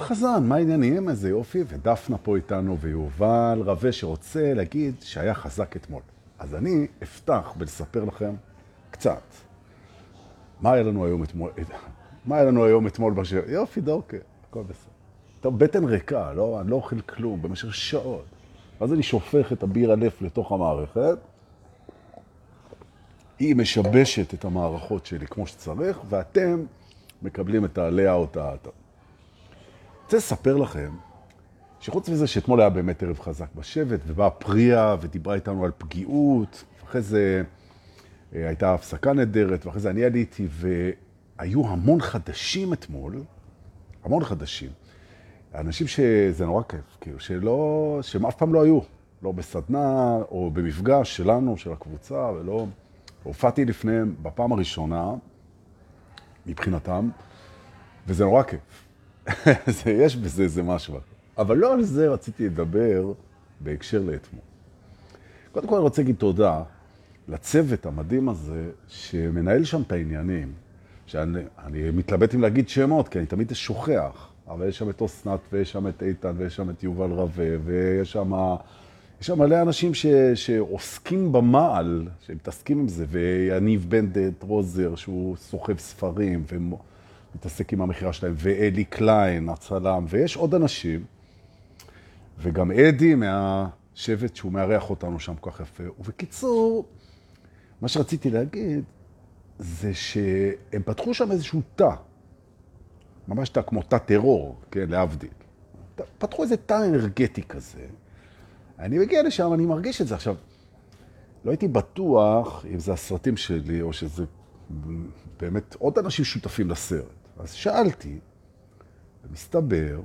חזן, מה העניינים? איזה יופי, ודפנה פה איתנו, ויובל רווה שרוצה להגיד שהיה חזק אתמול. אז אני אפתח בלספר לכם קצת. מה היה לנו היום אתמול? מה היה לנו היום אתמול בשיר? יופי, דורקה, הכל בסדר. טוב, בטן ריקה, לא, אני לא אוכל כלום במשך שעות. אז אני שופך את הביר הלף לתוך המערכת. היא משבשת את המערכות שלי כמו שצריך, ואתם מקבלים את את האטה. רוצה לספר לכם שחוץ מזה שאתמול היה באמת ערב חזק בשבט, ובאה פריה ודיברה איתנו על פגיעות, ואחרי זה אה, הייתה הפסקה נהדרת, ואחרי זה אני עליתי, והיו המון חדשים אתמול, המון חדשים. אנשים שזה נורא כיף, כאילו, שלא, שהם אף פעם לא היו, לא בסדנה או במפגש שלנו, של הקבוצה, ולא... הופעתי לפניהם בפעם הראשונה, מבחינתם, וזה נורא כיף. יש בזה איזה משהו. אבל לא על זה רציתי לדבר בהקשר לאתמול. קודם כל אני רוצה להגיד תודה לצוות המדהים הזה שמנהל שם את העניינים, שאני מתלבט אם להגיד שמות, כי אני תמיד שוכח, אבל יש שם את אסנת, ויש שם את איתן, ויש שם את יובל רווה, ויש שם, יש שם מלא אנשים ש, שעוסקים במעל, שמתעסקים עם זה, ויניב בנדט רוזר, שהוא סוחב ספרים, ו... מתעסק עם המכירה שלהם, ואלי קליין, הצלם, ויש עוד אנשים, וגם אדי מהשבט שהוא מארח אותנו שם כל כך יפה. ובקיצור, מה שרציתי להגיד זה שהם פתחו שם איזשהו תא, ממש תא כמו תא טרור, כן, להבדיל. פתחו איזה תא אנרגטי כזה. אני מגיע לשם, אני מרגיש את זה. עכשיו, לא הייתי בטוח אם זה הסרטים שלי, או שזה באמת עוד אנשים שותפים לסרט. אז שאלתי, ומסתבר,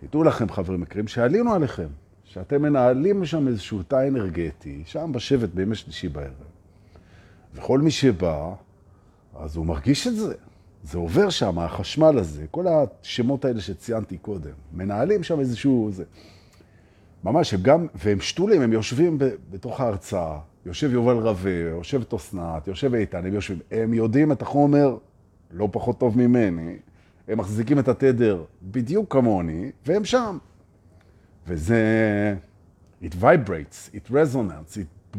תדעו לכם חברים יקרים, שעלינו עליכם, שאתם מנהלים שם איזשהו תא אנרגטי, שם בשבט בימי שלישי בערב. וכל מי שבא, אז הוא מרגיש את זה. זה עובר שם, החשמל הזה, כל השמות האלה שציינתי קודם, מנהלים שם איזשהו... זה. ממש, הם גם, והם שתולים, הם יושבים ב, בתוך ההרצאה, יושב יובל רווה, יושב את אסנת, יושב איתן, הם יושבים, הם יודעים את החומר לא פחות טוב ממני, הם מחזיקים את התדר בדיוק כמוני, והם שם. וזה... it vibrates, it resonates, it...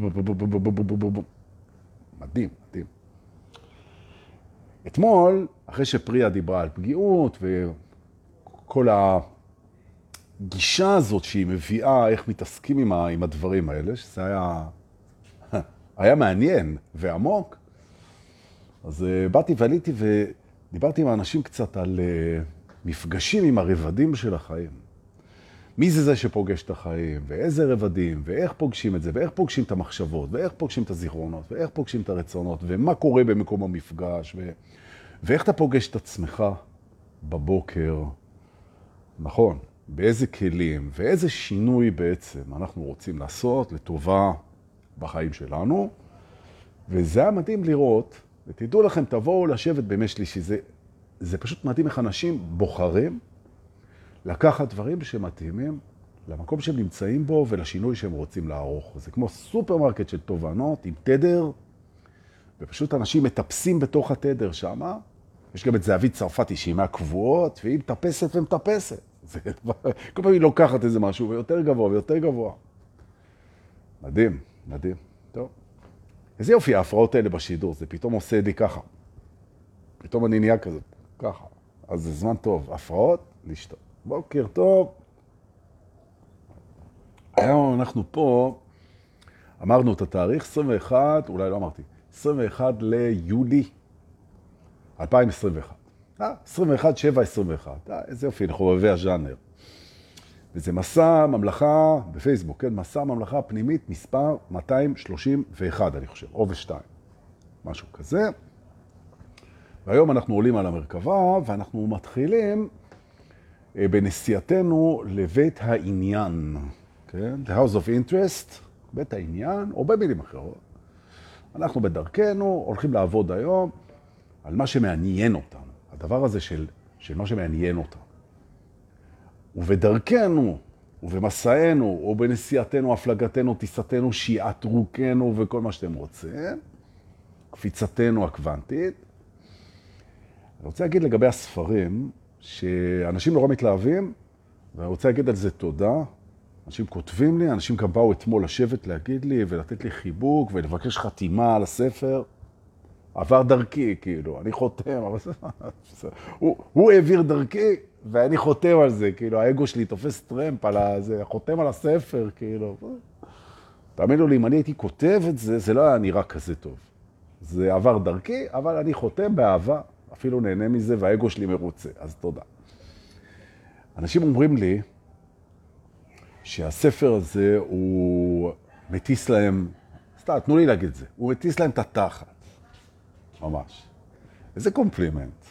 מדהים, מדהים. אתמול, אחרי שפריה דיברה על פגיעות וכל הגישה הזאת שהיא מביאה, איך מתעסקים עם, הדברים האלה, שזה היה, היה מעניין ועמוק, אז uh, באתי ועליתי ודיברתי עם האנשים קצת על uh, מפגשים עם הרבדים של החיים. מי זה זה שפוגש את החיים, ואיזה רבדים, ואיך פוגשים את זה, ואיך פוגשים את המחשבות, ואיך פוגשים את הזיכרונות, ואיך פוגשים את הרצונות, ומה קורה במקום המפגש, ו... ואיך אתה פוגש את עצמך בבוקר, נכון, באיזה כלים, ואיזה שינוי בעצם אנחנו רוצים לעשות לטובה בחיים שלנו. וזה היה מדהים לראות ותדעו לכם, תבואו לשבת בימי שלישי. זה, זה פשוט מדהים איך אנשים בוחרים לקחת דברים שמתאימים למקום שהם נמצאים בו ולשינוי שהם רוצים לערוך. זה כמו סופרמרקט של תובנות עם תדר, ופשוט אנשים מטפסים בתוך התדר שם. יש גם את זהבית צרפתי שהיא מהקבועות, והיא מטפסת ומטפסת. זה, כל פעם היא לוקחת איזה משהו ויותר גבוה ויותר גבוה. מדהים, מדהים. איזה יופי ההפרעות האלה בשידור, זה פתאום עושה לי ככה. פתאום אני נהיה כזה, ככה. אז זה זמן טוב. הפרעות, לשתות. בוקר טוב. היום אנחנו פה, אמרנו את התאריך 21, אולי לא אמרתי, 21 ליולי 2021. אה, 21, 7, 21. אה, איזה יופי, אנחנו חובבי הז'אנר. וזה מסע ממלכה בפייסבוק, כן? מסע ממלכה פנימית מספר 231, אני חושב, או ושתיים, משהו כזה. והיום אנחנו עולים על המרכבה ואנחנו מתחילים אה, בנסיעתנו לבית העניין, כן? The House of Interest, בית העניין, או במילים אחרות. אנחנו בדרכנו, הולכים לעבוד היום על מה שמעניין אותנו. הדבר הזה של, של מה שמעניין אותנו. ובדרכנו, ובמסענו, או בנסיעתנו, הפלגתנו, טיסתנו, שיעתרוקנו וכל מה שאתם רוצים, קפיצתנו הקוונטית. אני רוצה להגיד לגבי הספרים, שאנשים נורא מתלהבים, ואני רוצה להגיד על זה תודה. אנשים כותבים לי, אנשים גם באו אתמול לשבת להגיד לי ולתת לי חיבוק ולבקש חתימה על הספר. עבר דרכי, כאילו, אני חותם, אבל. הוא, הוא העביר דרכי, ואני חותם על זה, כאילו, האגו שלי תופס טרמפ על זה, חותם על הספר, כאילו. תאמינו לי, אם אני הייתי כותב את זה, זה לא היה נראה כזה טוב. זה עבר דרכי, אבל אני חותם באהבה, אפילו נהנה מזה, והאגו שלי מרוצה, אז תודה. אנשים אומרים לי שהספר הזה הוא מטיס להם, סתם, תנו לי להגיד את זה, הוא מטיס להם את התחת, ממש. איזה קומפלימנט,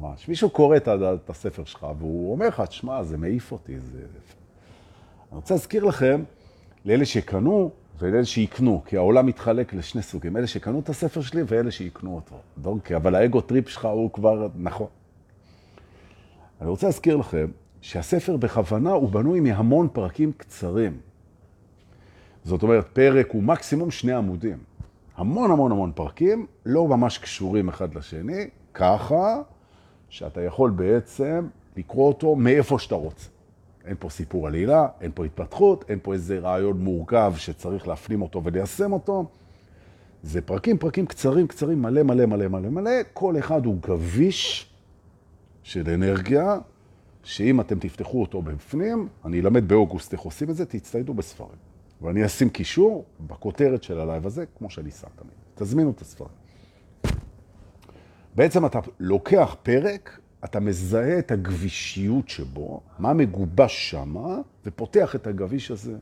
ממש. מישהו קורא את הספר שלך והוא אומר לך, תשמע, זה מעיף אותי, זה... אני רוצה להזכיר לכם, לאלה שקנו, ואלה שיקנו, כי העולם מתחלק לשני סוגים, אלה שקנו את הספר שלי ואלה שיקנו אותו. דונקי, אבל ה ego trip שלך הוא כבר נכון. אני רוצה להזכיר לכם שהספר בכוונה הוא בנוי מהמון פרקים קצרים. זאת אומרת, פרק הוא מקסימום שני עמודים. המון המון המון פרקים, לא ממש קשורים אחד לשני, ככה שאתה יכול בעצם לקרוא אותו מאיפה שאתה רוצה. אין פה סיפור עלילה, אין פה התפתחות, אין פה איזה רעיון מורכב שצריך להפנים אותו וליישם אותו. זה פרקים, פרקים קצרים, קצרים, מלא, מלא, מלא, מלא, מלא. כל אחד הוא גביש של אנרגיה, שאם אתם תפתחו אותו בפנים, אני אלמד באוגוסט איך עושים את זה, תצטיידו בספרים. ואני אשים קישור בכותרת של הלייב הזה, כמו שאני שם תמיד. תזמינו את הספרים. בעצם אתה לוקח פרק אתה מזהה את הגבישיות שבו, מה מגובש שם, ופותח את הגביש הזה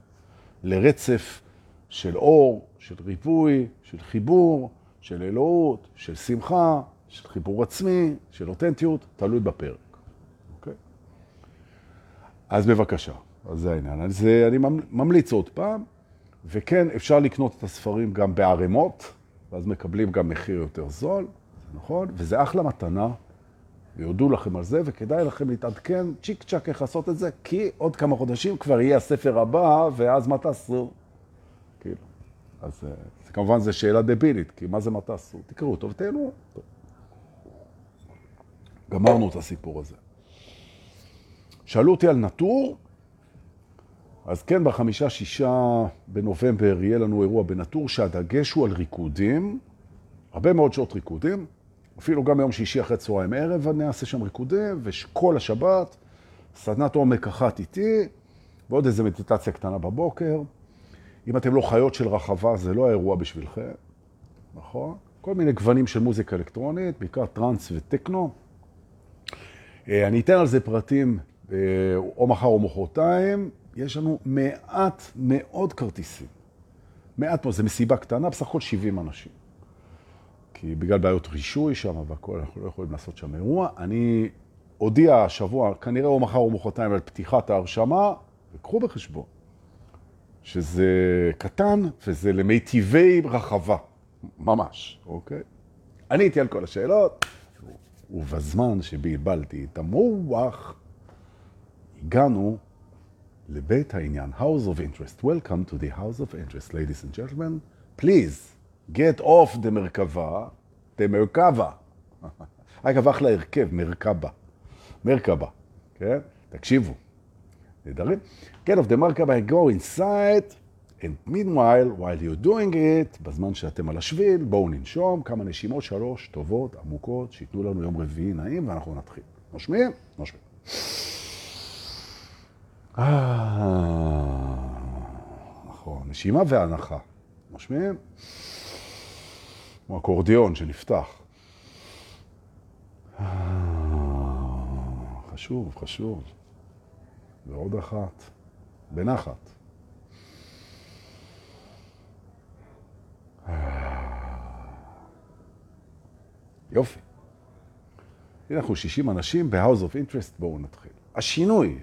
לרצף של אור, של ריפוי, של חיבור, של אלוהות, של שמחה, של חיבור עצמי, של אותנטיות, תלוי בפרק. אוקיי? אז בבקשה, אז זה העניין. אז אני ממליץ עוד פעם, וכן, אפשר לקנות את הספרים גם בערימות, ואז מקבלים גם מחיר יותר זול, נכון? וזה אחלה מתנה. ויודו לכם על זה, וכדאי לכם להתעדכן צ'יק צ'אק איך לעשות את זה, כי עוד כמה חודשים כבר יהיה הספר הבא, ואז מה תעשו? כאילו. אז אה, זה, כמובן זו שאלה דבילית, כי מה זה מה תעשו? תקראו טוב, תהנו. גמרנו את הסיפור הזה. שאלו אותי על נטור, אז כן, בחמישה-שישה בנובמבר יהיה לנו אירוע בנטור שהדגש הוא על ריקודים, הרבה מאוד שעות ריקודים. אפילו גם ביום שישי אחרי צהריים ערב אני אעשה שם ריקודים, וכל השבת, סדנת עומק אחת איתי, ועוד איזה מדיטציה קטנה בבוקר. אם אתם לא חיות של רחבה, זה לא האירוע בשבילכם, נכון? כל מיני גוונים של מוזיקה אלקטרונית, בעיקר טראנס וטכנו. אה, אני אתן על זה פרטים אה, או מחר או מחרתיים. יש לנו מעט מאוד כרטיסים. מעט מאוד, זו מסיבה קטנה, בסך הכל 70 אנשים. כי בגלל בעיות רישוי שם והכל, אנחנו לא יכולים לעשות שם אירוע. אני אודיע השבוע, כנראה או מחר או מחרתיים, על פתיחת ההרשמה, וקחו בחשבון שזה קטן וזה למיטיבי רחבה, ממש, אוקיי? עניתי על כל השאלות, ובזמן שבלבלתי את המוח, הגענו לבית העניין, House of Interest. Welcome to the House of Interest, ladies and gentlemen. Please. get off the מרכבה, the מרכבה. אגב, אחלה הרכב, מרכבה. מרכבה, כן? תקשיבו. נדרים. get off the מרכבה, go inside, and meanwhile, while you're doing it, בזמן שאתם על השביל, בואו ננשום כמה נשימות, שלוש, טובות, עמוקות, שייתנו לנו יום רביעי נעים, ואנחנו נתחיל. נושמים? נושמים. אה, נכון, נשימה והנחה. נושמים? כמו אקורדיון שנפתח. חשוב, חשוב. ועוד אחת, בנחת. יופי. הנה אנחנו 60 אנשים ב-House of Interest, בואו נתחיל. השינוי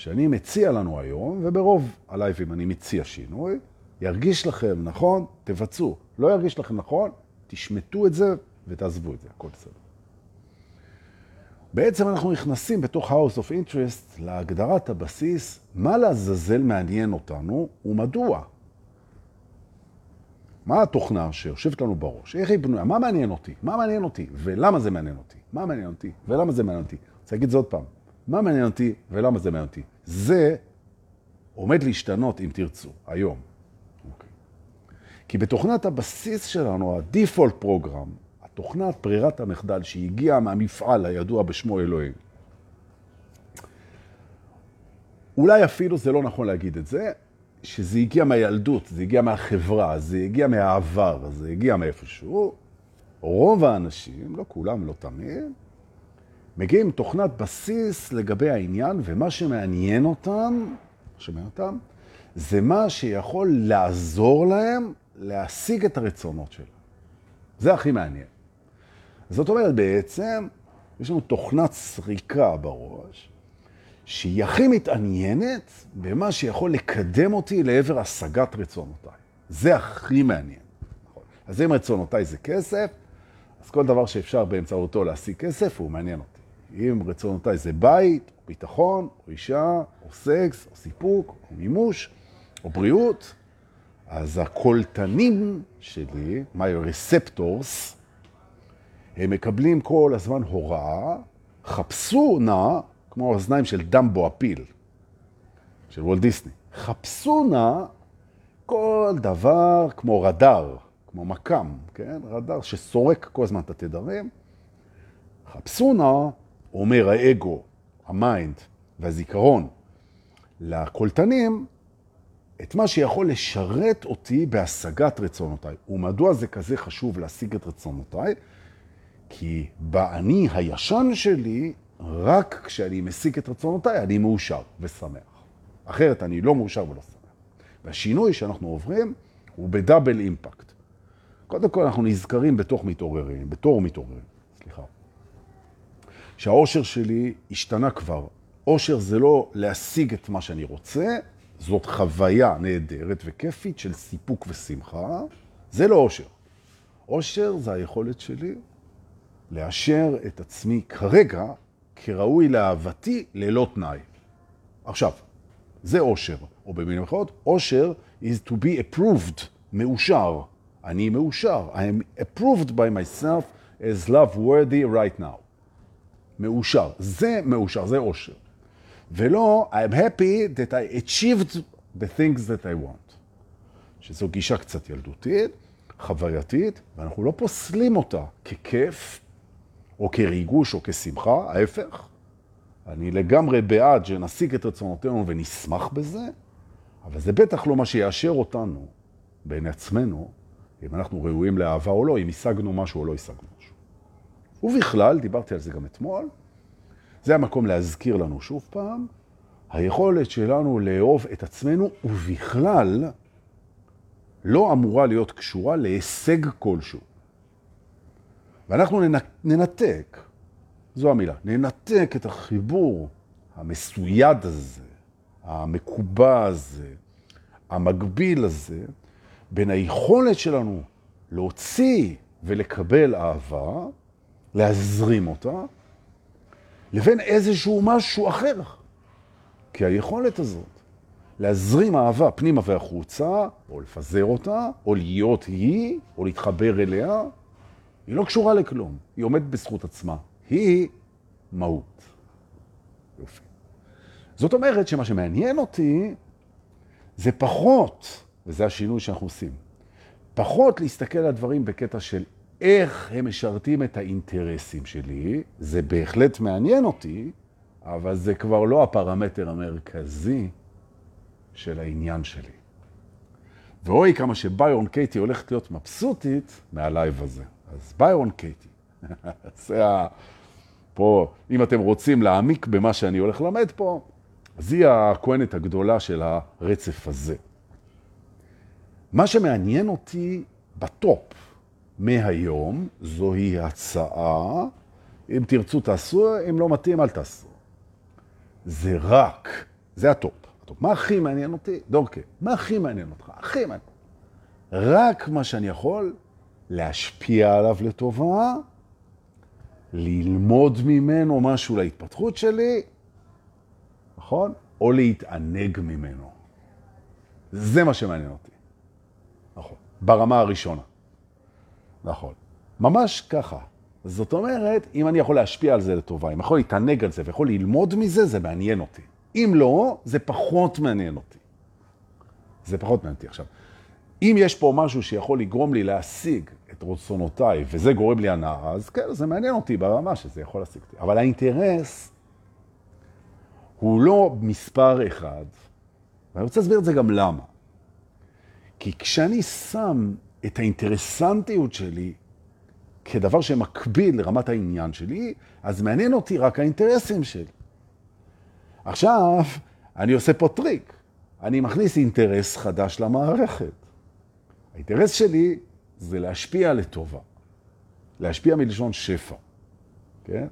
שאני מציע לנו היום, וברוב הלייבים אני מציע שינוי, ירגיש לכם נכון, תבצעו. לא ירגיש לכם נכון, תשמטו את זה ותעזבו את זה, הכל בסדר. בעצם אנחנו נכנסים בתוך House of Interest להגדרת הבסיס, מה לעזאזל מעניין אותנו ומדוע. מה התוכנה שיושבת לנו בראש? איך היא בנויה? מה מעניין אותי? מה מעניין אותי? ולמה זה מעניין אותי? מה מעניין אותי? ולמה זה מעניין אותי? רוצה להגיד את זה עוד פעם. מה מעניין אותי ולמה זה מעניין אותי? זה עומד להשתנות, אם תרצו, היום. Okay. אוקיי. כי בתוכנת הבסיס שלנו, ה-default program, התוכנת ברירת המחדל שהגיעה מהמפעל הידוע בשמו אלוהים, אולי אפילו זה לא נכון להגיד את זה, שזה הגיע מהילדות, זה הגיע מהחברה, זה הגיע מהעבר, זה הגיע מאיפשהו. רוב האנשים, לא כולם, לא תמיד, מגיעים תוכנת בסיס לגבי העניין, ומה שמעניין אותם, שמעניין אותם, זה מה שיכול לעזור להם להשיג את הרצונות שלהם. זה הכי מעניין. זאת אומרת, בעצם, יש לנו תוכנת סריקה בראש, שהיא הכי מתעניינת במה שיכול לקדם אותי לעבר השגת רצונותיי. זה הכי מעניין. נכון. אז אם רצונותיי זה כסף, אז כל דבר שאפשר באמצעותו להשיג כסף הוא מעניין אותי. אם רצונותיי זה בית, או ביטחון, או אישה, או סקס, או סיפוק, או מימוש, או בריאות, אז הקולטנים שלי, my receptors, הם מקבלים כל הזמן הוראה, חפשו נא כמו האוזניים של דמבו הפיל, של וולט דיסני. חפשו נא כל דבר כמו רדאר, כמו מכ"ם, כן? רדאר שסורק כל הזמן את התדרים. חפשו נא, אומר האגו, ה mind והזיכרון, לקולטנים, את מה שיכול לשרת אותי בהשגת רצונותיי. ומדוע זה כזה חשוב להשיג את רצונותיי? כי באני הישן שלי רק כשאני מסיק את רצונותיי, אני מאושר ושמח. אחרת אני לא מאושר ולא שמח. והשינוי שאנחנו עוברים הוא בדאבל אימפקט. קודם כל אנחנו נזכרים בתוך מתעוררים, בתור מתעוררים. שהאושר שלי השתנה כבר. אושר זה לא להשיג את מה שאני רוצה, זאת חוויה נהדרת וכיפית של סיפוק ושמחה, זה לא אושר. אושר זה היכולת שלי לאשר את עצמי כרגע כראוי לאהבתי ללא תנאי. עכשיו, זה אושר, או במילים אחרות, אושר is to be approved, מאושר. אני מאושר. I am approved by myself as love worthy right now. מאושר. זה מאושר, זה אושר. ולא, I'm happy that I achieved the things that I want. שזו גישה קצת ילדותית, חווייתית, ואנחנו לא פוסלים אותה ככיף, או כריגוש או כשמחה, ההפך. אני לגמרי בעד שנשיג את רצונותינו ונשמח בזה, אבל זה בטח לא מה שיאשר אותנו בין עצמנו, אם אנחנו ראויים לאהבה או לא, אם השגנו משהו או לא השגנו. ובכלל, דיברתי על זה גם אתמול, זה המקום להזכיר לנו שוב פעם, היכולת שלנו לאהוב את עצמנו, ובכלל לא אמורה להיות קשורה להישג כלשהו. ואנחנו ננתק, זו המילה, ננתק את החיבור המסויד הזה, המקובע הזה, המקביל הזה, בין היכולת שלנו להוציא ולקבל אהבה, להזרים אותה, לבין איזשהו משהו אחר. כי היכולת הזאת להזרים אהבה פנימה והחוצה, או לפזר אותה, או להיות היא, או להתחבר אליה, היא לא קשורה לכלום, היא עומדת בזכות עצמה. היא מהות. יופי. זאת אומרת שמה שמעניין אותי זה פחות, וזה השינוי שאנחנו עושים, פחות להסתכל על הדברים בקטע של איך הם משרתים את האינטרסים שלי, זה בהחלט מעניין אותי, אבל זה כבר לא הפרמטר המרכזי של העניין שלי. ואוי כמה שביירון קייטי הולכת להיות מבסוטית מהלייב הזה. אז ביירון קייטי. זה ה... פה, אם אתם רוצים להעמיק במה שאני הולך ללמד פה, אז היא הכהנת הגדולה של הרצף הזה. מה שמעניין אותי בטופ מהיום, זוהי הצעה, אם תרצו תעשו, אם לא מתאים אל תעשו. זה רק, זה הטופ. הטופ. מה הכי מעניין אותי? דורקה, מה הכי מעניין אותך? הכי מעניין. רק מה שאני יכול להשפיע עליו לטובה, ללמוד ממנו משהו להתפתחות שלי, נכון? או להתענג ממנו. זה מה שמעניין אותי. נכון. ברמה הראשונה. נכון. ממש ככה. זאת אומרת, אם אני יכול להשפיע על זה לטובה, אם יכול להתענג על זה ויכול ללמוד מזה, זה מעניין אותי. אם לא, זה פחות מעניין אותי. זה פחות מעניין אותי. עכשיו, אם יש פה משהו שיכול לגרום לי להשיג את רצונותיי, וזה גורם לי הנאה, אז כן, זה מעניין אותי ברמה שזה יכול להשיג אותי. אבל האינטרס הוא לא מספר אחד, ואני רוצה להסביר את זה גם למה. כי כשאני שם את האינטרסנטיות שלי כדבר שמקביל לרמת העניין שלי, אז מעניין אותי רק האינטרסים שלי. עכשיו, אני עושה פה טריק. אני מכניס אינטרס חדש למערכת. האינטרס שלי זה להשפיע לטובה. להשפיע מלשון שפע, כן?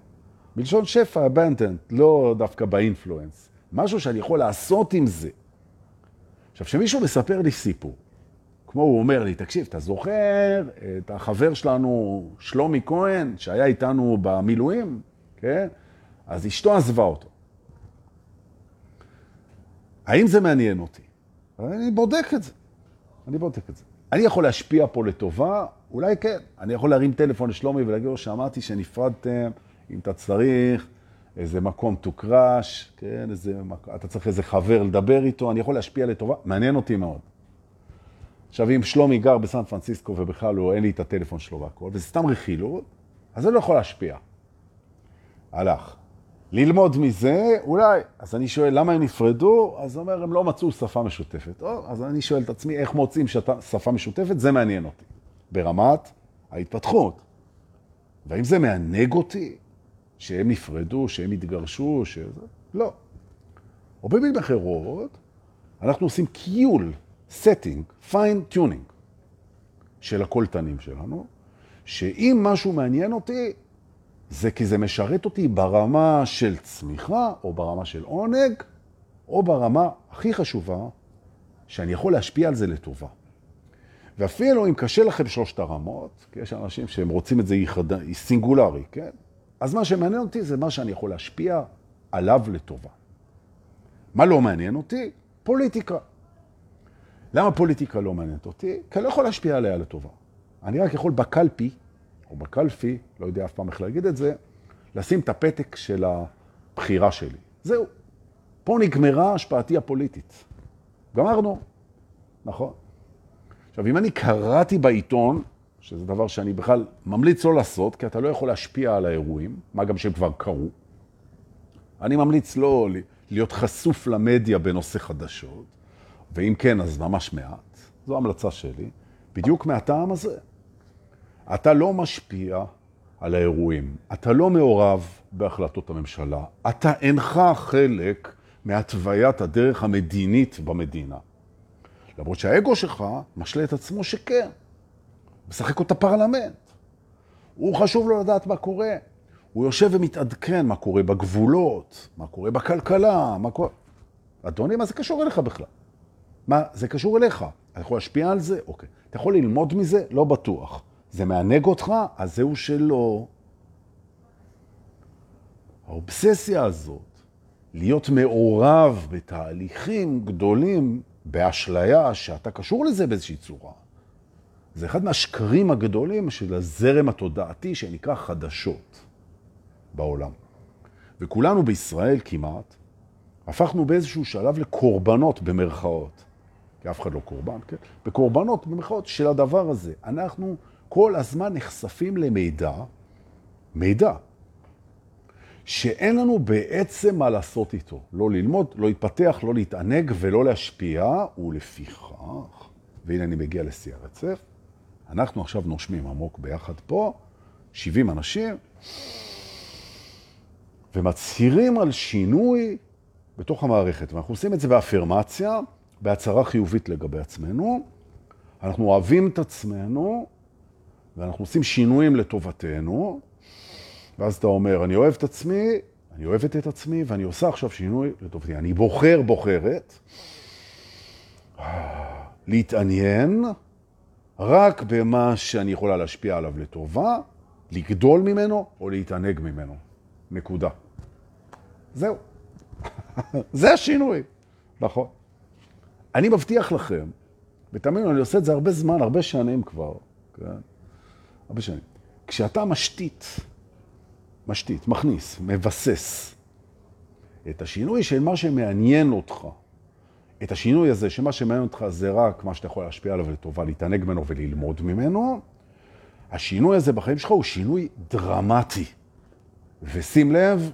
מלשון שפע, abandoned, לא דווקא באינפלואנס. משהו שאני יכול לעשות עם זה. עכשיו, כשמישהו מספר לי סיפור, כמו הוא אומר לי, תקשיב, אתה זוכר את החבר שלנו, שלומי כהן, שהיה איתנו במילואים, כן? אז אשתו עזבה אותו. האם זה מעניין אותי? אני בודק את זה. אני בודק את זה. אני יכול להשפיע פה לטובה? אולי כן. אני יכול להרים טלפון לשלומי ולהגיד לו שאמרתי שנפרדתם, אם אתה צריך איזה מקום crash, כן, איזה, אתה צריך איזה חבר לדבר איתו, אני יכול להשפיע לטובה, מעניין אותי מאוד. עכשיו, אם שלומי גר בסן פרנסיסקו ובכלל לא, אין לי את הטלפון שלו והכל, וזה סתם רכילות, אז זה לא יכול להשפיע. הלך. ללמוד מזה, אולי. אז אני שואל, למה הם נפרדו? אז הוא אומר, הם לא מצאו שפה משותפת. או, אז אני שואל את עצמי, איך מוצאים שפה משותפת? זה מעניין אותי. ברמת ההתפתחות. והאם זה מענג אותי שהם נפרדו, שהם התגרשו, שזה? לא. או במילים אחרות, אנחנו עושים קיול, setting, fine tuning של הקולטנים שלנו, שאם משהו מעניין אותי, זה כי זה משרת אותי ברמה של צמיחה, או ברמה של עונג, או ברמה הכי חשובה, שאני יכול להשפיע על זה לטובה. ואפילו אם קשה לכם שלושת הרמות, כי יש אנשים שהם רוצים את זה יחד... סינגולרי, כן? אז מה שמעניין אותי זה מה שאני יכול להשפיע עליו לטובה. מה לא מעניין אותי? פוליטיקה. למה פוליטיקה לא מעניינת אותי? כי אני לא יכול להשפיע עליה לטובה. אני רק יכול בקלפי או בקלפי, לא יודע אף פעם איך להגיד את זה, לשים את הפתק של הבחירה שלי. זהו. פה נגמרה השפעתי הפוליטית. גמרנו. נכון. עכשיו, אם אני קראתי בעיתון, שזה דבר שאני בכלל ממליץ לא לעשות, כי אתה לא יכול להשפיע על האירועים, מה גם שהם כבר קרו, אני ממליץ לא להיות חשוף למדיה בנושא חדשות, ואם כן, אז ממש מעט. זו המלצה שלי, בדיוק מהטעם הזה. אתה לא משפיע על האירועים, אתה לא מעורב בהחלטות הממשלה, אתה אינך חלק מהתוויית הדרך המדינית במדינה. למרות שהאגו שלך משלה את עצמו שכן, משחק אותה פרלמנט. הוא חשוב לו לדעת מה קורה. הוא יושב ומתעדכן מה קורה בגבולות, מה קורה בכלכלה, מה קורה... אדוני, מה זה קשור אליך בכלל? מה, זה קשור אליך. אתה יכול להשפיע על זה? אוקיי. אתה יכול ללמוד מזה? לא בטוח. זה מענג אותך, אז זהו שלא. האובססיה הזאת, להיות מעורב בתהליכים גדולים, באשליה שאתה קשור לזה באיזושהי צורה, זה אחד מהשקרים הגדולים של הזרם התודעתי שנקרא חדשות בעולם. וכולנו בישראל כמעט, הפכנו באיזשהו שלב לקורבנות במרכאות. כי אף אחד לא קורבן, כן? בקורבנות במרכאות של הדבר הזה. אנחנו כל הזמן נחשפים למידע, מידע, שאין לנו בעצם מה לעשות איתו. לא ללמוד, לא להתפתח, לא להתענג ולא להשפיע, ולפיכך, והנה אני מגיע לשיא הרצף, אנחנו עכשיו נושמים עמוק ביחד פה, 70 אנשים, ומצהירים על שינוי בתוך המערכת. ואנחנו עושים את זה באפרמציה, בהצהרה חיובית לגבי עצמנו. אנחנו אוהבים את עצמנו, ואנחנו עושים שינויים לטובתנו, ואז אתה אומר, אני אוהב את עצמי, אני אוהבת את עצמי, ואני עושה עכשיו שינוי לטובתי. אני בוחר, בוחרת, להתעניין רק במה שאני יכולה להשפיע עליו לטובה, לגדול ממנו או להתענג ממנו. נקודה. זהו. זה השינוי. נכון. אני מבטיח לכם, ותאמינו, אני עושה את זה הרבה זמן, הרבה שנים כבר, כן? הרבה שנים. כשאתה משתית, משתית, מכניס, מבסס את השינוי של מה שמעניין אותך, את השינוי הזה, שמה שמעניין אותך זה רק מה שאתה יכול להשפיע עליו לטובה, להתענג ממנו וללמוד ממנו, השינוי הזה בחיים שלך הוא שינוי דרמטי. ושים לב,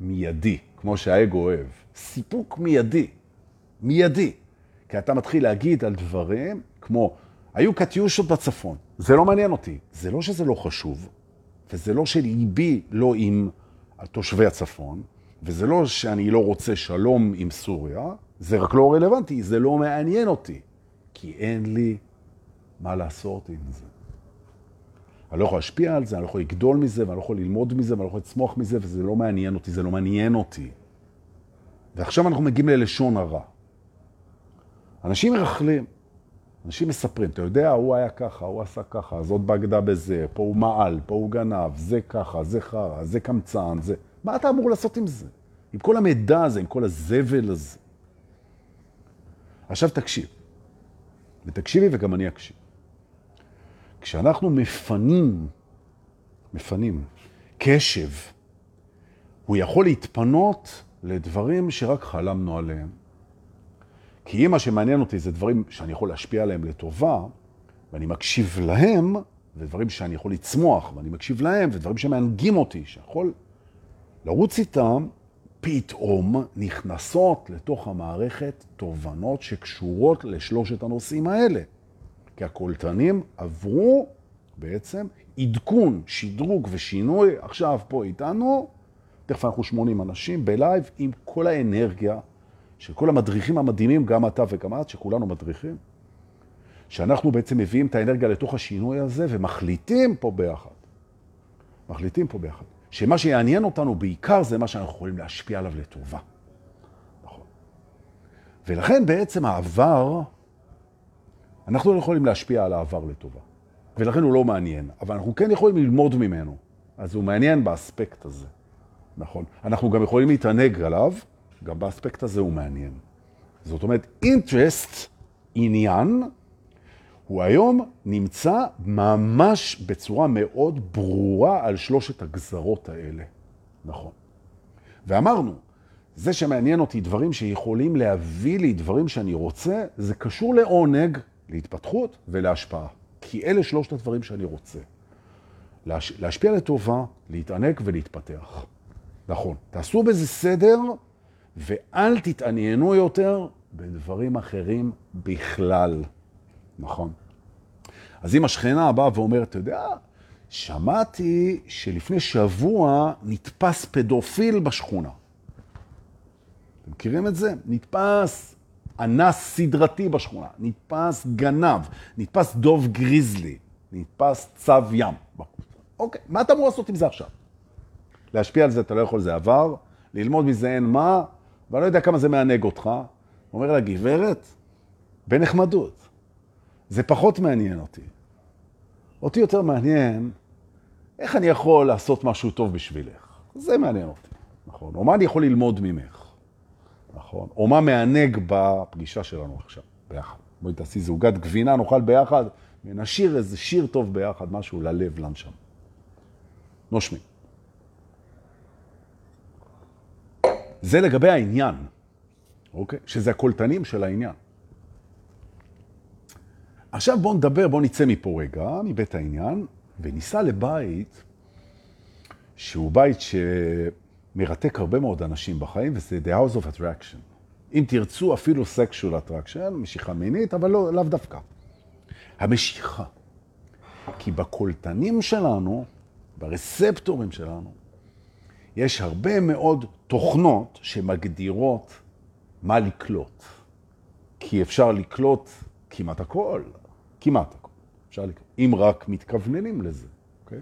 מיידי, כמו שהאגו אוהב. סיפוק מיידי. מיידי. כי אתה מתחיל להגיד על דברים כמו, היו קטיושות בצפון, זה לא מעניין אותי. זה לא שזה לא חשוב, וזה לא שליבי לא עם תושבי הצפון, וזה לא שאני לא רוצה שלום עם סוריה, זה רק לא רלוונטי, זה לא מעניין אותי, כי אין לי מה לעשות עם זה. אני לא יכול להשפיע על זה, אני לא יכול לגדול מזה, ואני לא יכול ללמוד מזה, ואני לא יכול לצמוח מזה, וזה לא מעניין אותי, זה לא מעניין אותי. ועכשיו אנחנו מגיעים ללשון הרע. אנשים מרחלים, אנשים מספרים, אתה יודע, הוא היה ככה, הוא עשה ככה, זאת בגדה בזה, פה הוא מעל, פה הוא גנב, זה ככה, זה חרא, זה קמצן, זה... מה אתה אמור לעשות עם זה? עם כל המידע הזה, עם כל הזבל הזה. עכשיו תקשיב, ותקשיבי וגם אני אקשיב. כשאנחנו מפנים, מפנים קשב, הוא יכול להתפנות לדברים שרק חלמנו עליהם. כי אם מה שמעניין אותי זה דברים שאני יכול להשפיע עליהם לטובה, ואני מקשיב להם, ודברים שאני יכול לצמוח, ואני מקשיב להם, ודברים שמענגים אותי, שיכול לרוץ איתם, פתאום נכנסות לתוך המערכת תובנות שקשורות לשלושת הנושאים האלה. כי הקולטנים עברו בעצם עדכון, שדרוג ושינוי, עכשיו פה איתנו, תכף אנחנו 80 אנשים בלייב עם כל האנרגיה של כל המדריכים המדהימים, גם אתה וגם את, שכולנו מדריכים, שאנחנו בעצם מביאים את האנרגיה לתוך השינוי הזה ומחליטים פה ביחד. מחליטים פה ביחד. שמה שיעניין אותנו בעיקר זה מה שאנחנו יכולים להשפיע עליו לטובה. נכון. ולכן בעצם העבר, אנחנו לא יכולים להשפיע על העבר לטובה. ולכן הוא לא מעניין, אבל אנחנו כן יכולים ללמוד ממנו. אז הוא מעניין באספקט הזה. נכון. אנחנו גם יכולים להתענג עליו, גם באספקט הזה הוא מעניין. זאת אומרת, אינטרסט, עניין, הוא היום נמצא ממש בצורה מאוד ברורה על שלושת הגזרות האלה. נכון. ואמרנו, זה שמעניין אותי דברים שיכולים להביא לי דברים שאני רוצה, זה קשור לעונג, להתפתחות ולהשפעה. כי אלה שלושת הדברים שאני רוצה. להש... להשפיע לטובה, להתענק ולהתפתח. נכון. תעשו בזה סדר, ואל תתעניינו יותר בדברים אחרים בכלל. נכון. אז אם השכנה הבאה ואומרת, אתה יודע, שמעתי שלפני שבוע נתפס פדופיל בשכונה. אתם מכירים את זה? נתפס אנס סדרתי בשכונה, נתפס גנב, נתפס דוב גריזלי, נתפס צו ים. אוקיי, מה אתה אמור לעשות עם זה עכשיו? להשפיע על זה אתה לא יכול, זה עבר, ללמוד מזה אין מה, ואני לא יודע כמה זה מענג אותך. אומר לה, גברת, בנחמדות, זה פחות מעניין אותי. אותי יותר מעניין איך אני יכול לעשות משהו טוב בשבילך. זה מעניין אותי, נכון? או מה אני יכול ללמוד ממך, נכון? או מה מענג בפגישה שלנו עכשיו, ביחד. בואי תעשי זוגת גבינה, נאכל ביחד, ונשאיר איזה שיר טוב ביחד, משהו ללב, לנשם. נושמים. זה לגבי העניין, אוקיי? שזה הקולטנים של העניין. עכשיו בואו נדבר, בואו נצא מפה רגע, מבית העניין, וניסע לבית שהוא בית שמרתק הרבה מאוד אנשים בחיים, וזה The House of Attraction. אם תרצו, אפילו sexual attraction, משיכה מינית, אבל לא, לאו דווקא. המשיכה. כי בקולטנים שלנו, ברספטורים שלנו, יש הרבה מאוד תוכנות שמגדירות מה לקלוט. כי אפשר לקלוט כמעט הכל, כמעט הכל. אפשר לקרוא, אם רק מתכווננים לזה, אוקיי?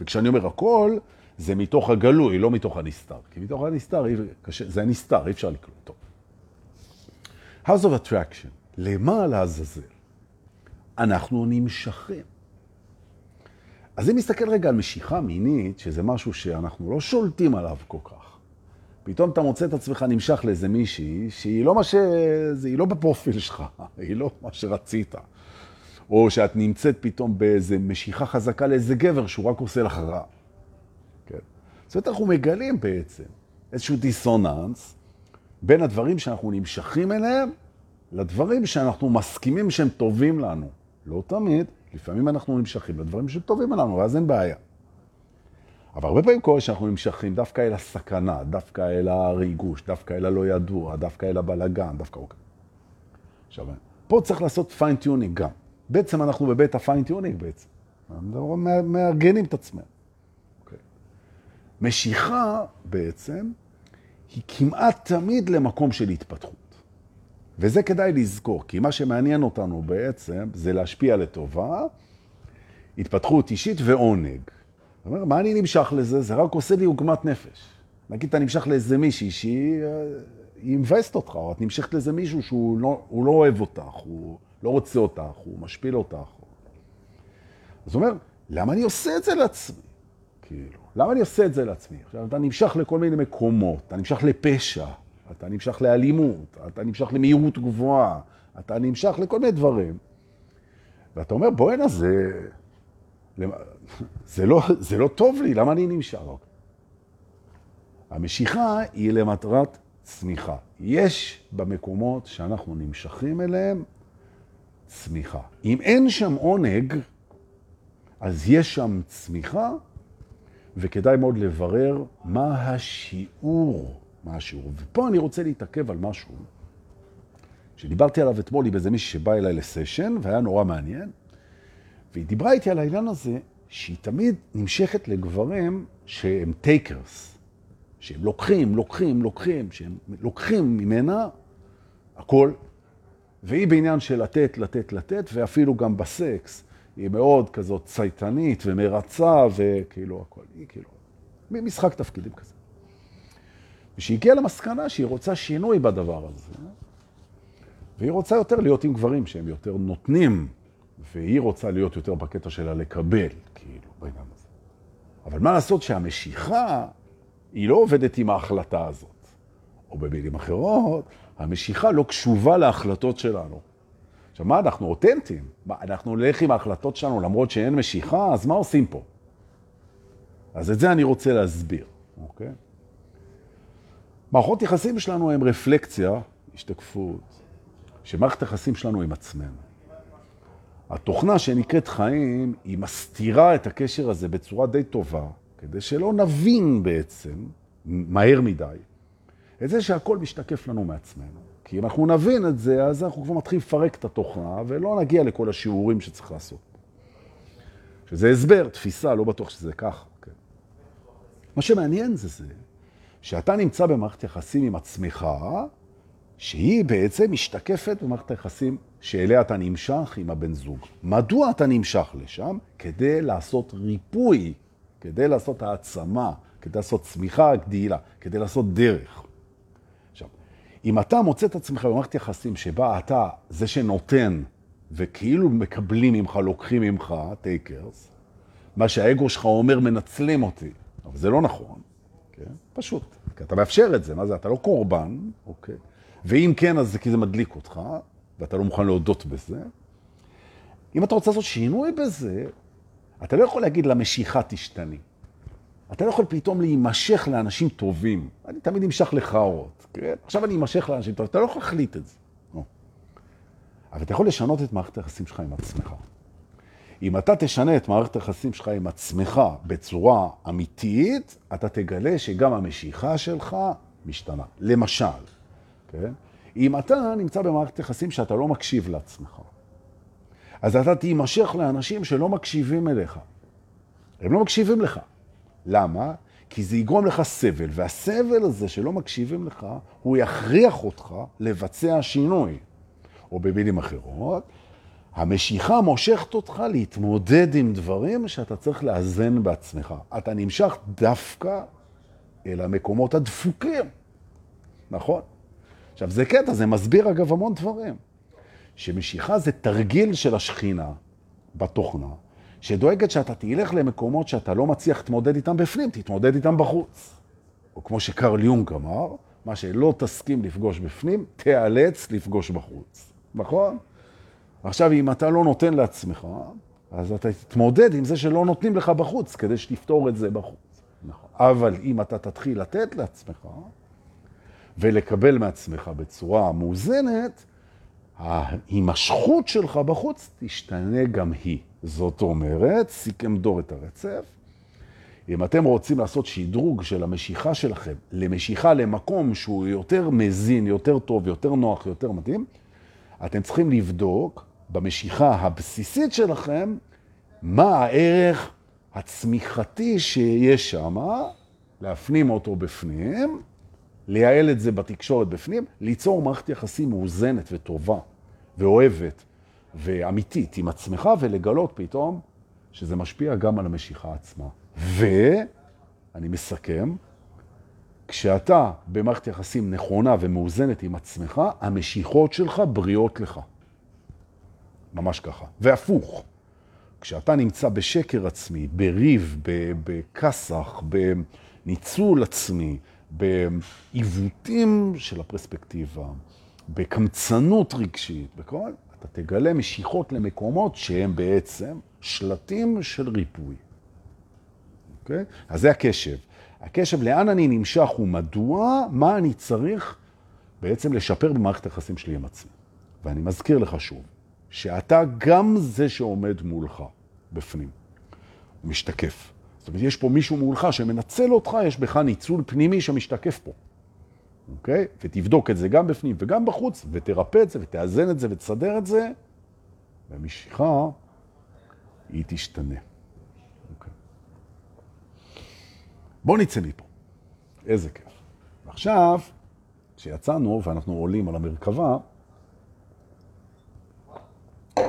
וכשאני אומר הכל, זה מתוך הגלוי, לא מתוך הנסתר. כי מתוך הנסתר, זה הנסתר, אי אפשר לקרוא אותו. House of Attraction, למה לעזאזל? אנחנו נמשכים. אז אם נסתכל רגע על משיכה מינית, שזה משהו שאנחנו לא שולטים עליו כל כך, פתאום אתה מוצא את עצמך נמשך לאיזה מישהי שהיא לא מה ש... היא לא בפרופיל שלך, היא לא מה שרצית. או שאת נמצאת פתאום באיזה משיכה חזקה לאיזה גבר שהוא רק עושה לך רע. כן. זאת אומרת, אנחנו מגלים בעצם איזשהו דיסוננס בין הדברים שאנחנו נמשכים אליהם לדברים שאנחנו מסכימים שהם טובים לנו. לא תמיד, לפעמים אנחנו נמשכים לדברים שטובים לנו, ואז אין בעיה. אבל הרבה פעמים קורה שאנחנו נמשכים דווקא אל הסכנה, דווקא אל הריגוש, דווקא אל הלא ידוע, דווקא אל הבלגן, דווקא... עכשיו, פה צריך לעשות fine tuning גם. בעצם אנחנו בבית ה fine tuning בעצם. אנחנו מארגנים את עצמנו. Okay. אוקיי. משיכה בעצם היא כמעט תמיד למקום של התפתחות. וזה כדאי לזכור, כי מה שמעניין אותנו בעצם זה להשפיע לטובה, התפתחות אישית ועונג. זאת אומרת, מה אני נמשך לזה? זה רק עושה לי עוגמת נפש. נגיד, אתה נמשך לאיזה מישהי שהיא מבאסת אותך, או את נמשכת לאיזה מישהו שהוא לא, לא אוהב אותך, הוא לא רוצה אותך, הוא משפיל אותך. אז הוא אומר, למה אני עושה את זה לעצמי? כאילו, למה אני עושה את זה לעצמי? עכשיו, אתה נמשך לכל מיני מקומות, אתה נמשך לפשע, אתה נמשך לאלימות, אתה נמשך למהירות גבוהה, אתה נמשך לכל מיני דברים. ואתה אומר, בוא הנה, זה, זה, לא, זה לא טוב לי, למה אני נמשך? המשיכה היא למטרת צמיחה. יש במקומות שאנחנו נמשכים אליהם צמיחה. אם אין שם עונג, אז יש שם צמיחה, וכדאי מאוד לברר מה השיעור, מה השיעור. ופה אני רוצה להתעכב על משהו שדיברתי עליו אתמול עם איזה מישהי שבא אליי לסשן, והיה נורא מעניין, והיא דיברה איתי על העניין הזה שהיא תמיד נמשכת לגברים שהם טייקרס, שהם לוקחים, לוקחים, לוקחים, שהם לוקחים ממנה הכל, והיא בעניין של לתת, לתת, לתת, ואפילו גם בסקס, היא מאוד כזאת צייתנית ומרצה, וכאילו הכל, היא כאילו, משחק תפקידים כזה. ושהיא הגיעה למסקנה שהיא רוצה שינוי בדבר הזה, והיא רוצה יותר להיות עם גברים שהם יותר נותנים, והיא רוצה להיות יותר בקטע שלה לקבל, כאילו, בעניין הזה. אבל מה לעשות שהמשיכה, היא לא עובדת עם ההחלטה הזאת. או במילים אחרות, המשיכה לא קשובה להחלטות שלנו. עכשיו, מה, אנחנו אותנטיים? מה, אנחנו נלך עם ההחלטות שלנו למרות שאין משיכה? אז מה עושים פה? אז את זה אני רוצה להסביר, אוקיי? מערכות יחסים שלנו הן רפלקציה, השתקפות, שמערכת היחסים שלנו עם עצמנו. התוכנה שנקראת חיים, היא מסתירה את הקשר הזה בצורה די טובה, כדי שלא נבין בעצם, מהר מדי, את זה שהכל משתקף לנו מעצמנו. כי אם אנחנו נבין את זה, אז אנחנו כבר מתחילים לפרק את התוכנה, ולא נגיע לכל השיעורים שצריך לעשות. שזה הסבר, תפיסה, לא בטוח שזה ככה. כן. מה שמעניין זה זה, שאתה נמצא במערכת יחסים עם עצמך, שהיא בעצם משתקפת במערכת היחסים שאליה אתה נמשך עם הבן זוג. מדוע אתה נמשך לשם? כדי לעשות ריפוי, כדי לעשות העצמה, כדי לעשות צמיחה, גדילה, כדי לעשות דרך. עכשיו, אם אתה מוצא את עצמך במערכת יחסים שבה אתה זה שנותן, וכאילו מקבלים ממך, לוקחים ממך, טייקרס, מה שהאגו שלך אומר, מנצלים אותי, אבל זה לא נכון, כן? פשוט. כי אתה מאפשר את זה, מה זה? אתה לא קורבן, אוקיי? ואם כן, אז זה כי זה מדליק אותך, ואתה לא מוכן להודות בזה. אם אתה רוצה לעשות שינוי בזה, אתה לא יכול להגיד למשיכה תשתני. אתה לא יכול פתאום להימשך לאנשים טובים. אני תמיד נמשך לחאות, כן? עכשיו אני אמשך לאנשים טובים, אתה לא יכול להחליט את זה. לא. אבל אתה יכול לשנות את מערכת היחסים שלך עם עצמך. אם אתה תשנה את מערכת היחסים שלך עם עצמך בצורה אמיתית, אתה תגלה שגם המשיכה שלך משתנה. למשל, כן? אם אתה נמצא במערכת יחסים שאתה לא מקשיב לעצמך, אז אתה תימשך לאנשים שלא מקשיבים אליך. הם לא מקשיבים לך. למה? כי זה יגרום לך סבל, והסבל הזה שלא מקשיבים לך, הוא יכריח אותך לבצע שינוי. או במילים אחרות, המשיכה מושכת אותך להתמודד עם דברים שאתה צריך לאזן בעצמך. אתה נמשך דווקא אל המקומות הדפוקים, נכון? עכשיו, זה קטע, זה מסביר אגב המון דברים. שמשיכה זה תרגיל של השכינה בתוכנה, שדואגת שאתה תלך למקומות שאתה לא מצליח להתמודד איתם בפנים, תתמודד איתם בחוץ. או כמו שקרל יונג אמר, מה שלא תסכים לפגוש בפנים, תיאלץ לפגוש בחוץ. נכון? עכשיו, אם אתה לא נותן לעצמך, אז אתה תתמודד עם זה שלא נותנים לך בחוץ, כדי שתפתור את זה בחוץ. נכון. אבל אם אתה תתחיל לתת לעצמך, ולקבל מעצמך בצורה מאוזנת, ההימשכות שלך בחוץ תשתנה גם היא. זאת אומרת, סיכם דור את הרצף. אם אתם רוצים לעשות שדרוג של המשיכה שלכם למשיכה למקום שהוא יותר מזין, יותר טוב, יותר נוח, יותר מתאים, אתם צריכים לבדוק במשיכה הבסיסית שלכם מה הערך הצמיחתי שיש שם, להפנים אותו בפנים, לייעל את זה בתקשורת בפנים, ליצור מערכת יחסים מאוזנת וטובה ואוהבת ואמיתית עם עצמך ולגלות פתאום שזה משפיע גם על המשיכה עצמה. ואני מסכם, כשאתה במערכת יחסים נכונה ומאוזנת עם עצמך, המשיכות שלך בריאות לך. ממש ככה. והפוך, כשאתה נמצא בשקר עצמי, בריב, בכסח, בניצול עצמי, בעיוותים של הפרספקטיבה, בקמצנות רגשית, בכל, אתה תגלה משיכות למקומות שהם בעצם שלטים של ריפוי. אוקיי? אז זה הקשב. הקשב לאן אני נמשך ומדוע, מה אני צריך בעצם לשפר במערכת היחסים שלי עם עצמי. ואני מזכיר לך שוב, שאתה גם זה שעומד מולך בפנים, משתקף. זאת אומרת, יש פה מישהו מולך שמנצל אותך, יש בך ניצול פנימי שמשתקף פה. אוקיי? ותבדוק את זה גם בפנים וגם בחוץ, ותרפא את זה, ותאזן את זה, ותסדר את זה, והמשיכה, היא תשתנה. אוקיי. בואו נצא מפה. איזה כיף. עכשיו, כשיצאנו ואנחנו עולים על המרכבה,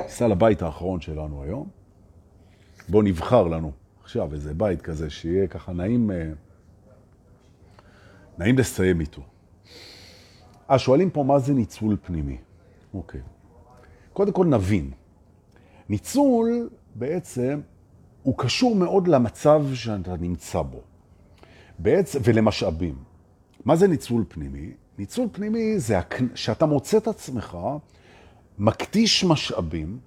ניסע לבית האחרון שלנו היום, בואו נבחר לנו עכשיו איזה בית כזה שיהיה ככה נעים, אה, נעים לסיים איתו. אז שואלים פה מה זה ניצול פנימי. אוקיי. קודם כל נבין. ניצול בעצם הוא קשור מאוד למצב שאתה נמצא בו. בעצם, ולמשאבים. מה זה ניצול פנימי? ניצול פנימי זה שאתה מוצא את עצמך מקדיש משאבים,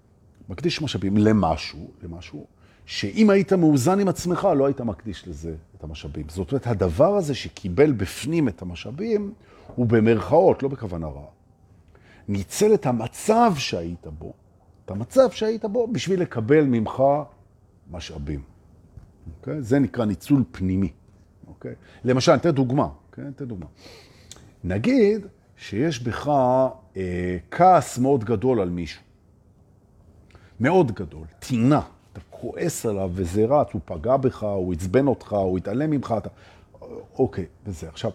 מקדיש משאבים למשהו, למשהו, שאם היית מאוזן עם עצמך, לא היית מקדיש לזה את המשאבים. זאת אומרת, הדבר הזה שקיבל בפנים את המשאבים, הוא במרכאות, לא בכוונה רעה. ניצל את המצב שהיית בו, את המצב שהיית בו, בשביל לקבל ממך משאבים. אוקיי? זה נקרא ניצול פנימי. אוקיי? למשל, אני אתן דוגמה. אוקיי? אתן דוגמה. נגיד שיש בך אה, כעס מאוד גדול על מישהו. מאוד גדול, טינה. אתה כועס עליו וזה רץ, הוא פגע בך, הוא עצבן אותך, הוא התעלם ממך, אתה... אוקיי, וזה. עכשיו,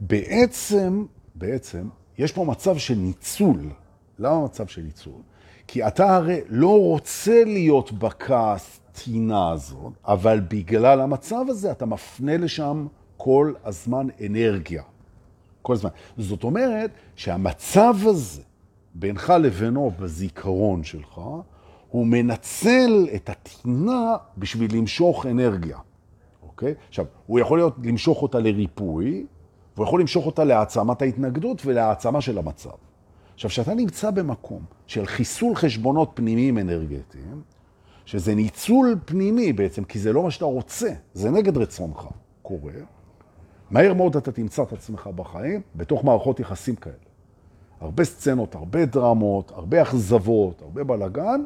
בעצם, בעצם, יש פה מצב של ניצול. למה מצב של ניצול? כי אתה הרי לא רוצה להיות בכעס טינה הזאת, אבל בגלל המצב הזה אתה מפנה לשם כל הזמן אנרגיה. כל הזמן. זאת אומרת שהמצב הזה בינך לבינו בזיכרון שלך, הוא מנצל את הטינה בשביל למשוך אנרגיה, אוקיי? עכשיו, הוא יכול להיות, למשוך אותה לריפוי, והוא יכול למשוך אותה להעצמת ההתנגדות ולהעצמה של המצב. עכשיו, כשאתה נמצא במקום של חיסול חשבונות פנימיים אנרגטיים, שזה ניצול פנימי בעצם, כי זה לא מה שאתה רוצה, זה נגד רצונך, קורה, מהר מאוד אתה תמצא את עצמך בחיים בתוך מערכות יחסים כאלה. הרבה סצנות, הרבה דרמות, הרבה אכזבות, הרבה בלגן,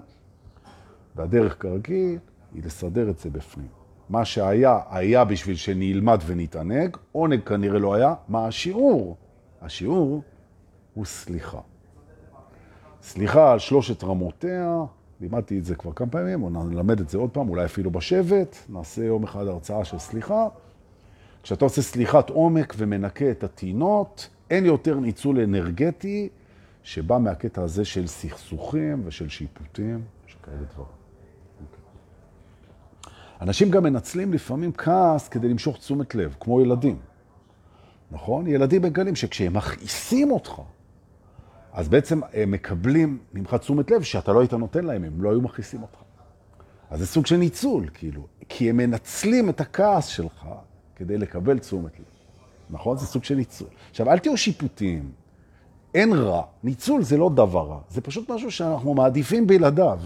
והדרך כרגיל היא לסדר את זה בפנים. מה שהיה, היה בשביל שנלמד ונתענג, עונג כנראה לא היה. מה השיעור? השיעור הוא סליחה. סליחה על שלושת רמותיה, לימדתי את זה כבר כמה פעמים, או נלמד את זה עוד פעם, אולי אפילו בשבט, נעשה יום אחד הרצאה של סליחה. כשאתה עושה סליחת עומק ומנקה את הטינות, אין יותר ניצול אנרגטי שבא מהקטע הזה של סכסוכים ושל שיפוטים, שכאלה דברים. אנשים גם מנצלים לפעמים כעס כדי למשוך תשומת לב, כמו ילדים. נכון? ילדים מגלים שכשהם מכעיסים אותך, אז בעצם הם מקבלים ממך תשומת לב שאתה לא היית נותן להם, הם לא היו מכעיסים אותך. אז זה סוג של ניצול, כאילו, כי הם מנצלים את הכעס שלך כדי לקבל תשומת לב. נכון? זה סוג של ניצול. עכשיו, אל תהיו שיפוטיים. אין רע. ניצול זה לא דבר רע, זה פשוט משהו שאנחנו מעדיפים בלעדיו.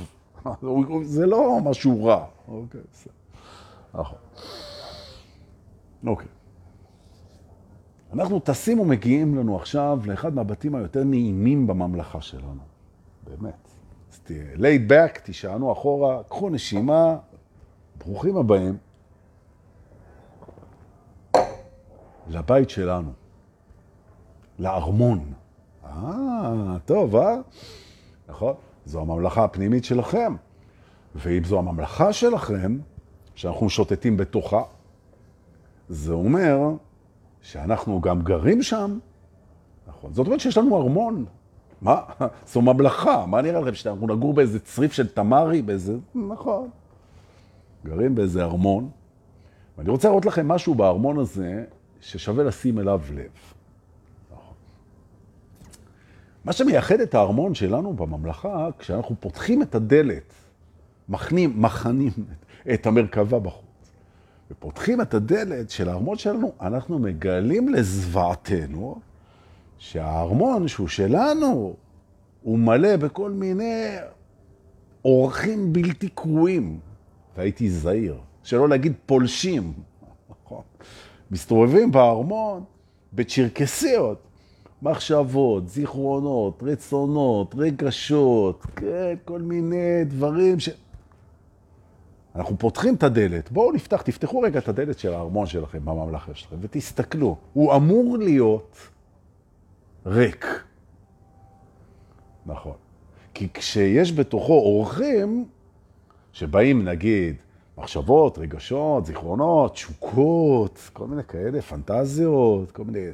זה לא משהו רע. אוקיי, בסדר. נכון. אוקיי. אנחנו טסים ומגיעים לנו עכשיו לאחד מהבתים היותר נעימים בממלכה שלנו. באמת. אז תהיה laid back, תישענו אחורה, קחו נשימה, ברוכים הבאים לבית שלנו, לארמון. אה, טוב, אה? נכון? זו הממלכה הפנימית שלכם. ואם זו הממלכה שלכם, שאנחנו שוטטים בתוכה, זה אומר שאנחנו גם גרים שם. נכון. זאת אומרת שיש לנו ארמון. מה? זו ממלכה. מה נראה לכם? שאנחנו נגור באיזה צריף של תמרי, באיזה... נכון. גרים באיזה ארמון. ואני רוצה לראות לכם משהו בארמון הזה ששווה לשים אליו לב. מה שמייחד את הארמון שלנו בממלכה, כשאנחנו פותחים את הדלת, מכנים, מכנים את המרכבה בחוץ, ופותחים את הדלת של הארמון שלנו, אנחנו מגלים לזוועתנו שהארמון שהוא שלנו, הוא מלא בכל מיני אורחים בלתי קרואים, והייתי זהיר, שלא להגיד פולשים, נכון? מסתובבים בארמון בצ'רקסיות, מחשבות, זיכרונות, רצונות, רגשות, כן, כל מיני דברים ש... אנחנו פותחים את הדלת, בואו נפתח, תפתחו רגע את הדלת של הארמון שלכם בממלכה שלכם ותסתכלו, הוא אמור להיות ריק. נכון. כי כשיש בתוכו אורחים שבאים נגיד מחשבות, רגשות, זיכרונות, תשוקות, כל מיני כאלה, פנטזיות, כל מיני...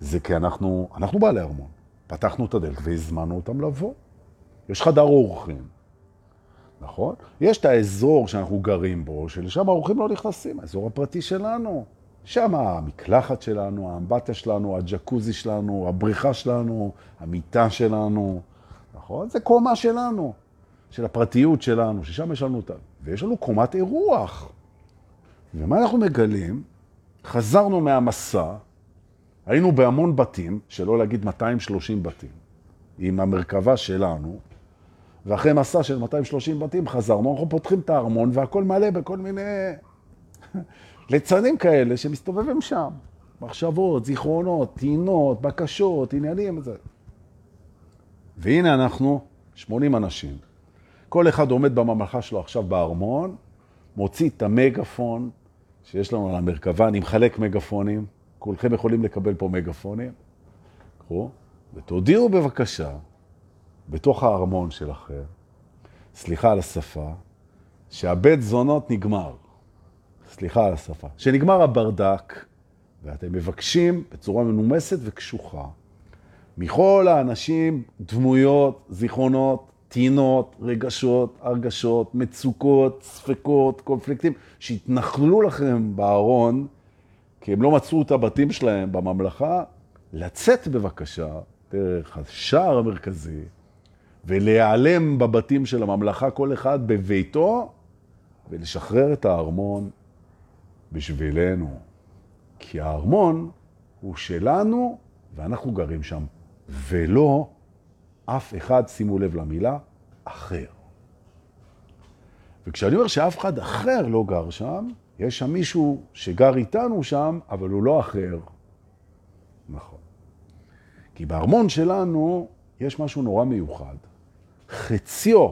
זה כי אנחנו, אנחנו בעלי ארמון. פתחנו את הדלת והזמנו אותם לבוא. יש חדר אורחים. נכון? יש את האזור שאנחנו גרים בו, שלשם האורחים לא נכנסים, האזור הפרטי שלנו. שם המקלחת שלנו, האמבטיה שלנו, הג'קוזי שלנו, הבריכה שלנו, המיטה שלנו, נכון? זה קומה שלנו, של הפרטיות שלנו, ששם יש לנו אותה. ויש לנו קומת אירוח. ומה אנחנו מגלים? חזרנו מהמסע, היינו בהמון בתים, שלא להגיד 230 בתים, עם המרכבה שלנו, ואחרי מסע של 230 בתים חזרנו, אנחנו פותחים את הארמון והכל מלא בכל מיני ליצנים כאלה שמסתובבים שם. מחשבות, זיכרונות, טינות, בקשות, עניינים וזה. והנה אנחנו, 80 אנשים. כל אחד עומד בממלכה שלו עכשיו בארמון, מוציא את המגפון שיש לנו על המרכבה, אני מחלק מגפונים, כולכם יכולים לקבל פה מגפונים. קחו, ותודיעו בבקשה בתוך הארמון שלכם, סליחה על השפה, שהבית זונות נגמר. סליחה על השפה. שנגמר הברדק, ואתם מבקשים בצורה מנומסת וקשוחה מכל האנשים דמויות, זיכרונות, טינות, רגשות, הרגשות, מצוקות, ספקות, קונפליקטים, שהתנחלו לכם בארון, כי הם לא מצאו את הבתים שלהם בממלכה, לצאת בבקשה דרך השער המרכזי, ולהיעלם בבתים של הממלכה, כל אחד בביתו, ולשחרר את הארמון בשבילנו. כי הארמון הוא שלנו, ואנחנו גרים שם, ולא אף אחד, שימו לב למילה, אחר. וכשאני אומר שאף אחד אחר לא גר שם, יש שם מישהו שגר איתנו שם, אבל הוא לא אחר. נכון. כי בארמון שלנו יש משהו נורא מיוחד. חציו,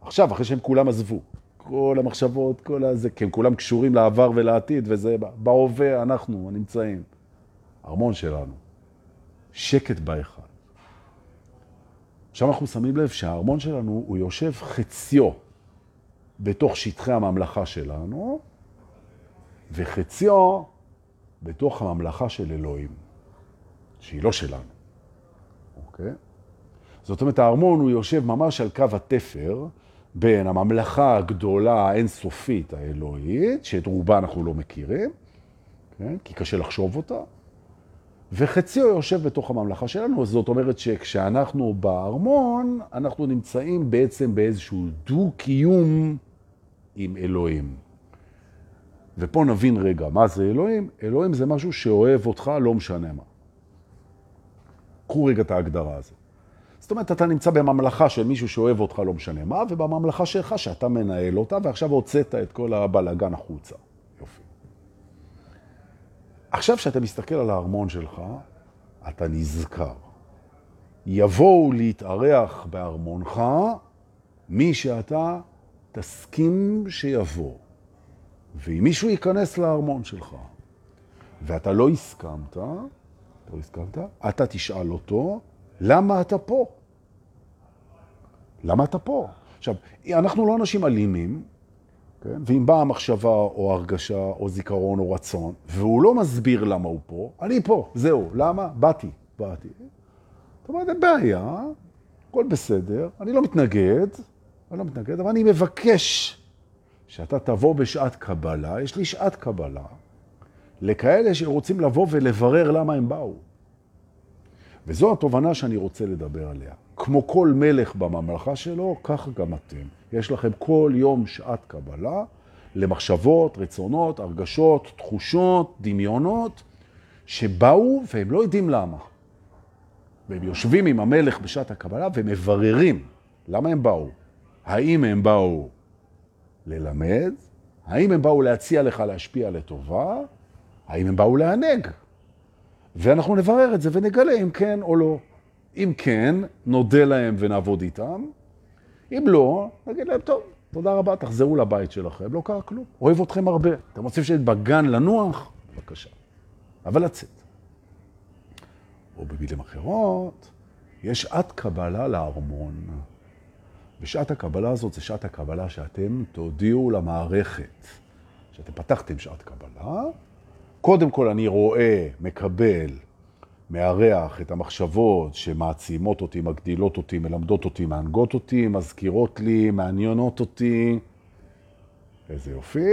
עכשיו, אחרי שהם כולם עזבו, כל המחשבות, כל הזה, כי הם כולם קשורים לעבר ולעתיד, וזה בהווה אנחנו נמצאים. ארמון שלנו. שקט באחד. עכשיו אנחנו שמים לב שהארמון שלנו, הוא יושב חציו בתוך שטחי הממלכה שלנו, וחציו בתוך הממלכה של אלוהים, שהיא לא שלנו. אוקיי? זאת אומרת, הארמון הוא יושב ממש על קו התפר בין הממלכה הגדולה האינסופית האלוהית, שאת רובה אנחנו לא מכירים, כן? כי קשה לחשוב אותה, וחציו יושב בתוך הממלכה שלנו, זאת אומרת שכשאנחנו בארמון, אנחנו נמצאים בעצם באיזשהו דו-קיום עם אלוהים. ופה נבין רגע, מה זה אלוהים? אלוהים זה משהו שאוהב אותך, לא משנה מה. קחו רגע את ההגדרה הזאת. זאת אומרת, אתה נמצא בממלכה של מישהו שאוהב אותך, לא משנה מה, ובממלכה שלך שאתה מנהל אותה, ועכשיו הוצאת את כל הבלגן החוצה. עכשיו, כשאתה מסתכל על הארמון שלך, אתה נזכר. יבואו להתארח בארמונך מי שאתה תסכים שיבוא. ואם מישהו ייכנס לארמון שלך, ואתה לא הסכמת, אתה לא הסכמת, אתה תשאל אותו, למה אתה פה? למה אתה פה? עכשיו, אנחנו לא אנשים אלימים, כן? ואם באה מחשבה או הרגשה או זיכרון או רצון, והוא לא מסביר למה הוא פה, אני פה, זהו. למה? באתי, באתי. זאת אומרת, אין בעיה, הכל בסדר, אני לא מתנגד, אני לא מתנגד, אבל אני מבקש שאתה תבוא בשעת קבלה, יש לי שעת קבלה, לכאלה שרוצים לבוא ולברר למה הם באו. וזו התובנה שאני רוצה לדבר עליה. כמו כל מלך בממלכה שלו, כך גם אתם. יש לכם כל יום שעת קבלה למחשבות, רצונות, הרגשות, תחושות, דמיונות, שבאו והם לא יודעים למה. והם יושבים עם המלך בשעת הקבלה ומבררים למה הם באו. האם הם באו ללמד? האם הם באו להציע לך להשפיע לטובה? האם הם באו לענג? ואנחנו נברר את זה ונגלה אם כן או לא. אם כן, נודה להם ונעבוד איתם. אם לא, נגיד להם, טוב, תודה רבה, תחזרו לבית שלכם, לא קרה כלום. אוהב אתכם הרבה. אתם רוצים שאת בגן לנוח? בבקשה. אבל לצאת. או במילים אחרות, יש שעת קבלה לארמון. ושעת הקבלה הזאת זה שעת הקבלה שאתם תודיעו למערכת. שאתם פתחתם שעת קבלה, קודם כל אני רואה, מקבל, מארח את המחשבות שמעצימות אותי, מגדילות אותי, מלמדות אותי, מענגות אותי, מזכירות לי, מעניינות אותי. איזה יופי.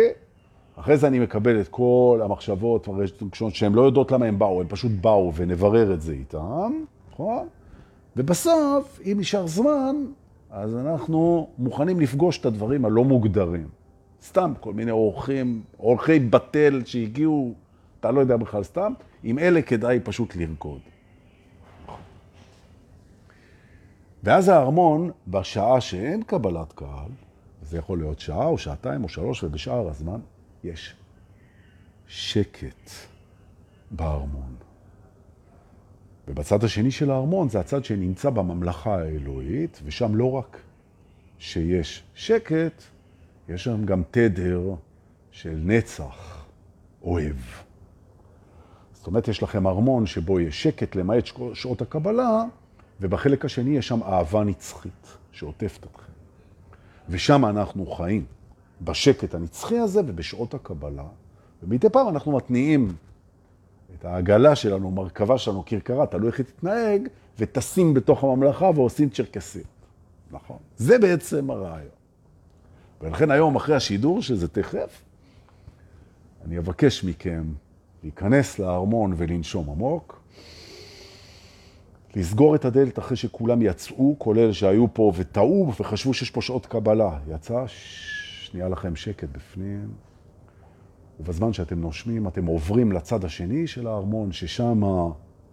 אחרי זה אני מקבל את כל המחשבות שהן לא יודעות למה הן באו, הן פשוט באו ונברר את זה איתם, נכון? ובסוף, אם נשאר זמן, אז אנחנו מוכנים לפגוש את הדברים הלא מוגדרים. סתם כל מיני אורחים, אורחי בטל שהגיעו אתה לא יודע בכלל סתם, עם אלה כדאי פשוט לרקוד. ואז הארמון, בשעה שאין קבלת קהל, זה יכול להיות שעה או שעתיים או שלוש, ובשאר הזמן יש שקט בארמון. ובצד השני של הארמון זה הצד שנמצא בממלכה האלוהית, ושם לא רק שיש שקט, יש שם גם תדר של נצח אוהב. זאת אומרת, יש לכם ארמון שבו יש שקט למעט שעות הקבלה, ובחלק השני יש שם אהבה נצחית שעוטפת אתכם. ושם אנחנו חיים, בשקט הנצחי הזה ובשעות הקבלה, ומדי פעם אנחנו מתניעים את העגלה שלנו, מרכבה שלנו, כרכרה, תלוי איך היא תתנהג, וטסים בתוך הממלכה ועושים צ'רקסים. נכון. זה בעצם הרעיון. ולכן היום, אחרי השידור, שזה תכף, אני אבקש מכם להיכנס לארמון ולנשום עמוק, לסגור את הדלת אחרי שכולם יצאו, כולל שהיו פה וטעו וחשבו שיש פה שעות קבלה. יצא, שנייה לכם שקט בפנים, ובזמן שאתם נושמים אתם עוברים לצד השני של הארמון, ששם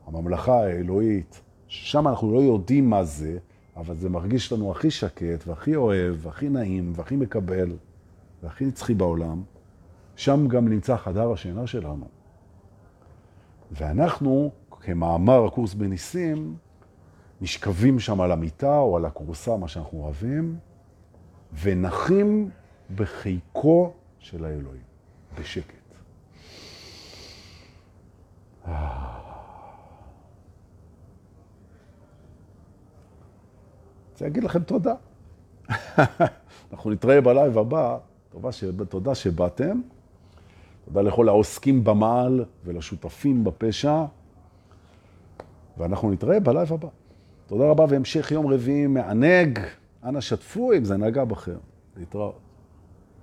הממלכה האלוהית, שם אנחנו לא יודעים מה זה, אבל זה מרגיש לנו הכי שקט והכי אוהב והכי נעים והכי מקבל והכי נצחי בעולם. שם גם נמצא חדר השינה שלנו. ואנחנו, כמאמר הקורס בניסים, נשכבים שם על המיטה או על הקורסה, מה שאנחנו אוהבים, ונחים בחיקו של האלוהים, בשקט. רוצה להגיד לכם תודה. אנחנו נתראה בלייב הבא, תודה שבאתם. תודה לכל העוסקים במעל ולשותפים בפשע, ואנחנו נתראה בלייב הבא. תודה רבה והמשך יום רביעי מענג. אנא שתפו אם זה נגע בכם. להתראות.